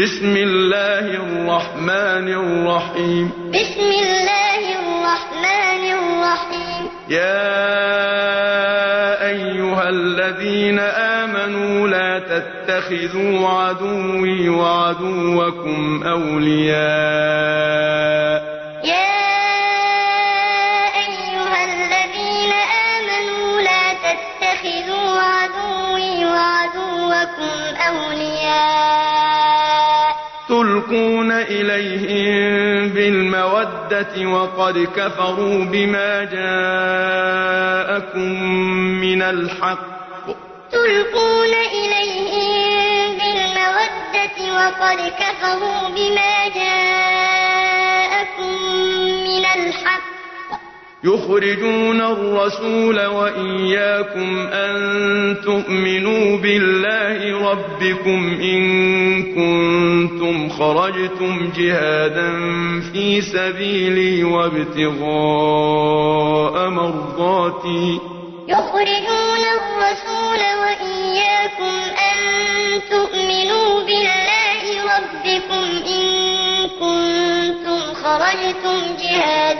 بسم الله الرحمن الرحيم بسم الله الرحمن الرحيم يا أيها الذين آمنوا لا تتخذوا عدوي وعدوكم أولياء يا أيها الذين آمنوا لا تتخذوا عدوي وعدوكم أولياء تلقون إليهم بالمودة وقد كفروا بما جاءكم من الحق. تلقون إليهم بالمودة وقد كفروا بما جاءكم من الحق. يخرجون الرسول وإياكم أن تؤمنوا بالله ربكم إن كنتم خرجتم جهادا في سبيلي وابتغاء مرضاتي. يخرجون الرسول وإياكم أن تؤمنوا بالله ربكم إن كنتم خرجتم جهادا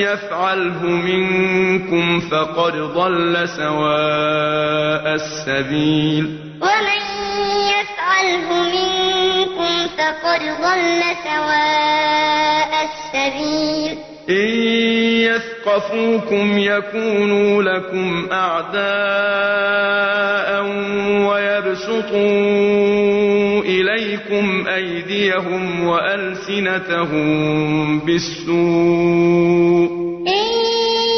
يفعله منكم فقد ضل سواء السبيل. ومن يفعله منكم فقد ضل سواء السبيل. إن يثقفوكم يكونوا لكم أعداء ويبسطوا إليكم أيديهم وألسنتهم بالسوء. إن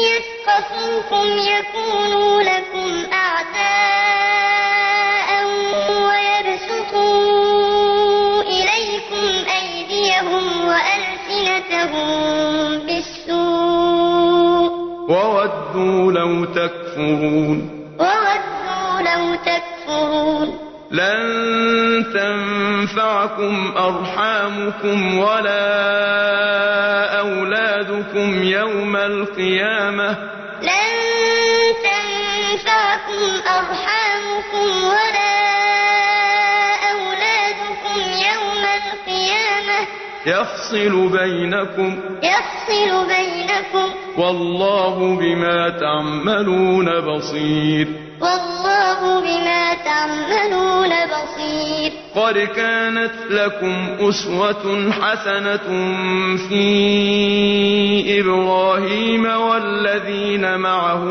يثقفوكم يكونوا تكفرون. وودوا لو تكفرون. لن تنفعكم أرحامكم ولا أولادكم يوم القيامة. لن تنفعكم أرحامكم يفصل بينكم. يفصل بينكم. والله بما تعملون بصير. والله بما تعملون بصير. قد كانت لكم أسوة حسنة في إبراهيم والذين معه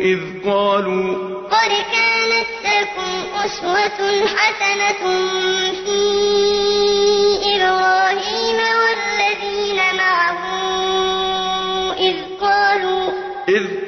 إذ قالوا قد كانت لكم أسوة حسنة في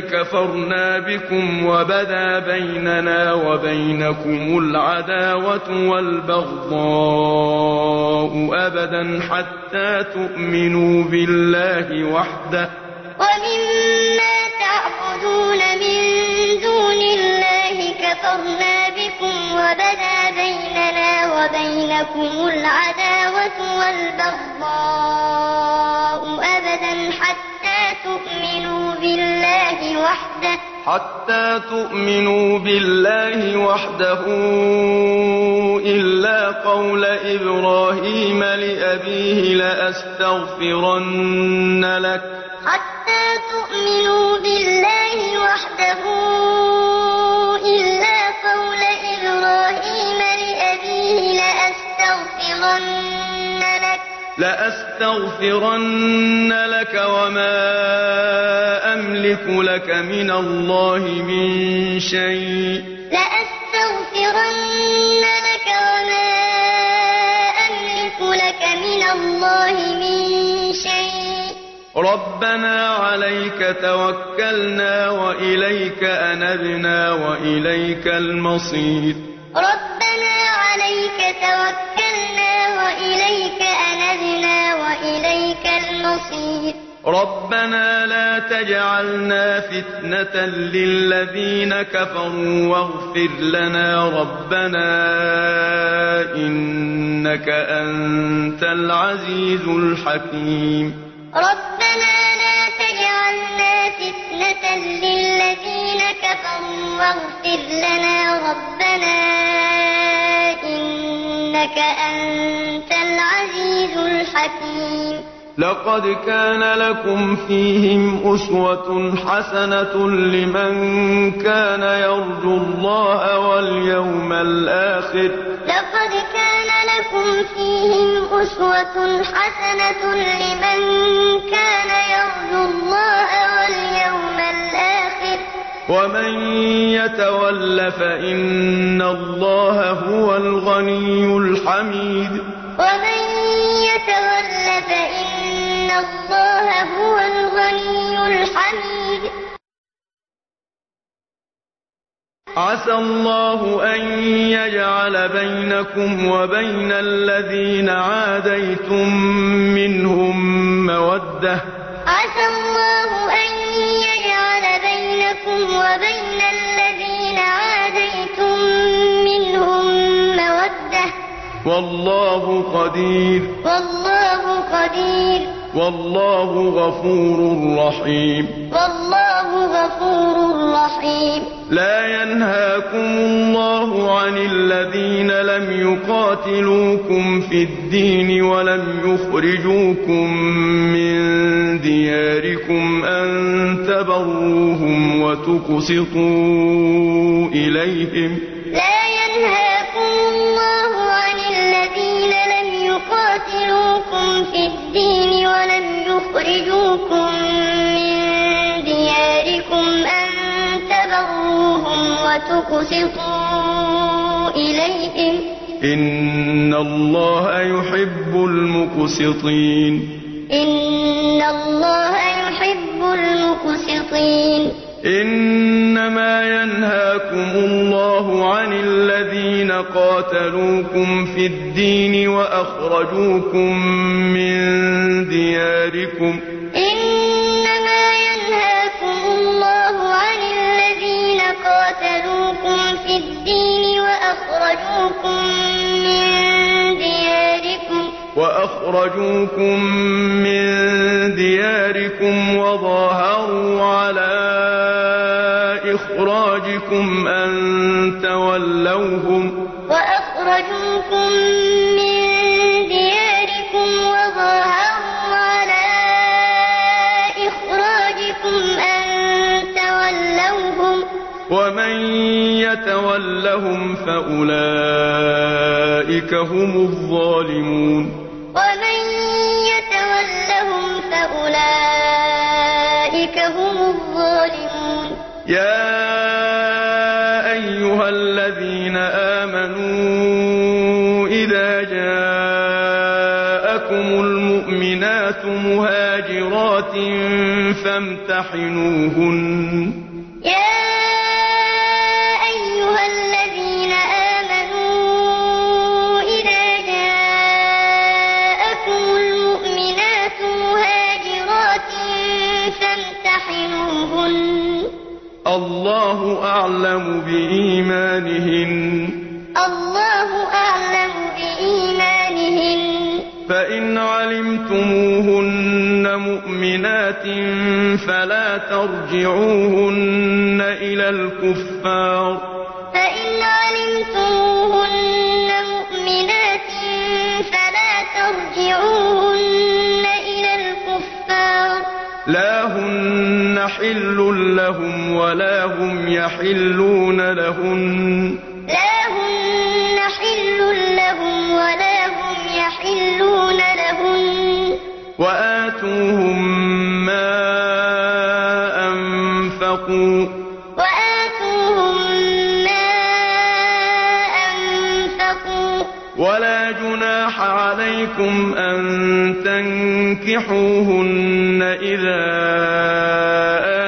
كفرنا بكم وبدا بيننا وبينكم العداوة والبغضاء أبدا حتى تؤمنوا بالله وحده. ومما تعبدون من دون الله كفرنا بكم وبدا بيننا وبينكم العداوة والبغضاء أبدا حتى تؤمنوا وحده. حتى تؤمنوا بالله وحده إلا قول إبراهيم لأبيه لأستغفرن لك. حتى تؤمنوا بالله وحده لأستغفرن لك وما أملك لك من الله من شيء. لأستغفرن لك وما أملك لك من الله من شيء. ربنا عليك توكلنا وإليك أنبنا وإليك المصير. المصير ربنا لا تجعلنا فتنة للذين كفروا واغفر لنا ربنا إنك أنت العزيز الحكيم. ربنا لا تجعلنا فتنة للذين كفروا واغفر لنا ربنا إنك أنت العزيز الحكيم. لقد كان لكم فيهم أسوة حسنة لمن كان يرجو الله واليوم الآخر. لقد كان لكم فيهم أسوة حسنة لمن كان يرجو الله واليوم الآخر. ومن يتول فإن الله هو الغني الحميد. فإن الله هو الغني الحميد عسى الله أن يجعل بينكم وبين الذين عاديتم منهم مودة عسى الله أن يجعل بينكم وبين الذين عاديتم منهم مودة والله قدير والله غفور رحيم. والله غفور رحيم. لا ينهاكم الله عن الذين لم يقاتلوكم في الدين ولم يخرجوكم من دياركم أن تبروهم وتقسطوا إليهم. لا ينهاكم الله عن الذين لم يقاتلوكم في الدين يخرجوكم من دياركم أن تبروهم وتقسطوا إليهم. إن الله يحب المقسطين. إن الله يحب المقسطين. إنما ينهاكم الله عن الذين قاتلوكم في الدين وأخرجوكم من دياركم إنما ينهاكم الله عن الذين قاتلوكم في الدين وأخرجوكم من دياركم وأخرجوكم من دياركم وظاهروا على إخراجكم أن تولوهم وأخرجوكم من دياركم وظاهروا على إخراجكم أن تولوهم ومن يتولهم فأولئك هم الظالمون ومن يتولهم فأولئك هم الظالمون يا أيها الذين آمنوا إذا جاءكم المؤمنات مهاجرات فامتحنوهن أعلم بإيمانهن. الله أعلم بإيمانهن. فإن علمتموهن مؤمنات فلا ترجعوهن إلى الكفار. فإن علمتموهن حل لهم ولا هم يحلون لهن. لا هن حل لهم ولا هم يحلون لهن. وآتوهم ما أنفقوا. وآتوهم ما أنفقوا. ولا جناح عليكم أن تنكحوهن إذا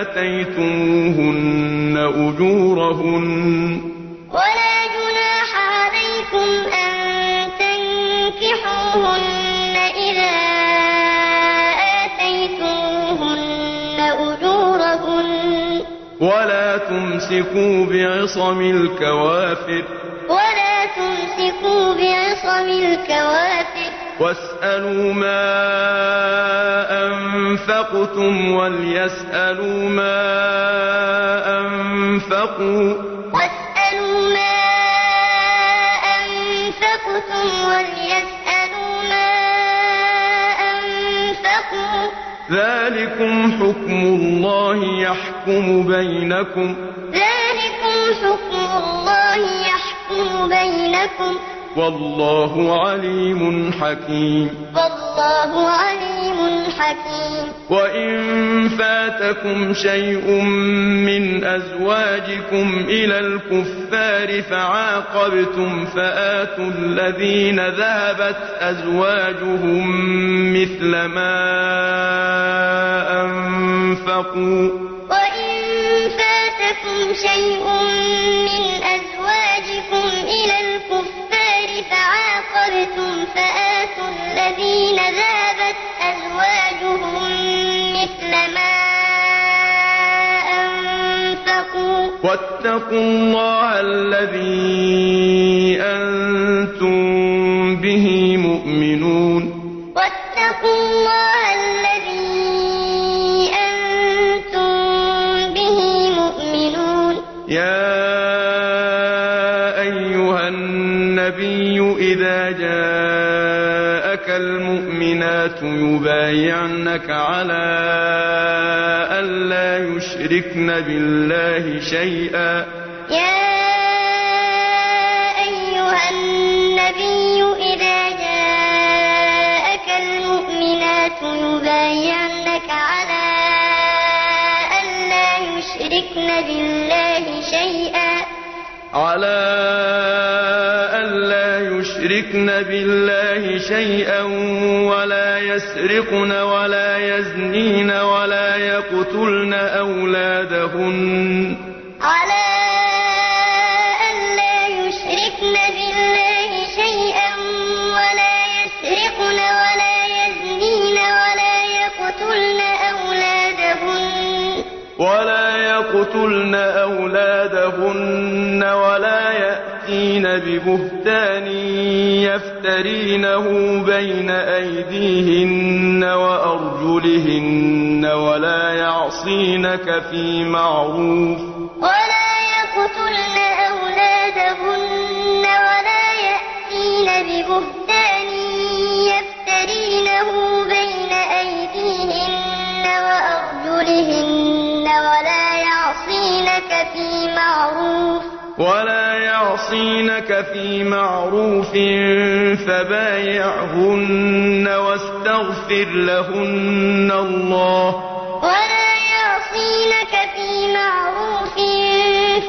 آتيتموهن أجورهن. ولا جناح عليكم أن تنكحوهن إذا آتيتموهن أجورهن. ولا تمسكوا بعصم الكوافر. ولا تمسكوا بعصم الكوافر واسألوا ما أنفقتم وليسألوا ما أنفقوا. واسألوا ما أنفقتم وليسألوا ما أنفقوا. ذلكم حكم الله يحكم بينكم. ذلكم حكم الله يحكم بينكم. والله عليم حكيم. والله عليم حكيم. وإن فاتكم شيء من أزواجكم إلى الكفار فعاقبتم فآتوا الذين ذهبت أزواجهم مثل ما أنفقوا. وإن فاتكم شيء من أزواجكم إلى الكفار فعاقبتم فآتوا الذين ذهبت أزواجهم مثل ما أنفقوا. واتقوا الله الذي أنتم به مؤمنون. المؤمنات يبايعنك على ألا يشركن بالله شيئا. يا أيها النبي إذا جاءك المؤمنات يبايعنك على ألا يشركن بالله شيئا. على يشركن بالله شيئا ولا يسرقن ولا يزنين ولا يقتلن أولادهن على ألا يشركن بالله شيئا ولا يسرقن ولا يزنين ولا يقتلن أولادهن ولا يقتلن أولادهن ولا يأتين ببهتان يفترينه بين أيديهن وأرجلهن ولا يعصينك في معروف ولا يقتلن أولادهن ولا يأتين ببهتان يفترينه بين أيديهن وأرجلهن ولا يعصينك في معروف ولا يعصينك في معروف فبايعهن واستغفر لهن الله ولا يعصينك في معروف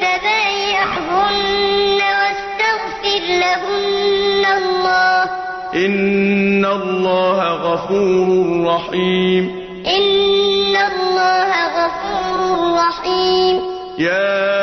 فبايعهن واستغفر لهن الله إن الله غفور رحيم إن الله غفور رحيم يا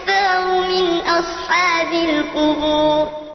من أصحاب القبور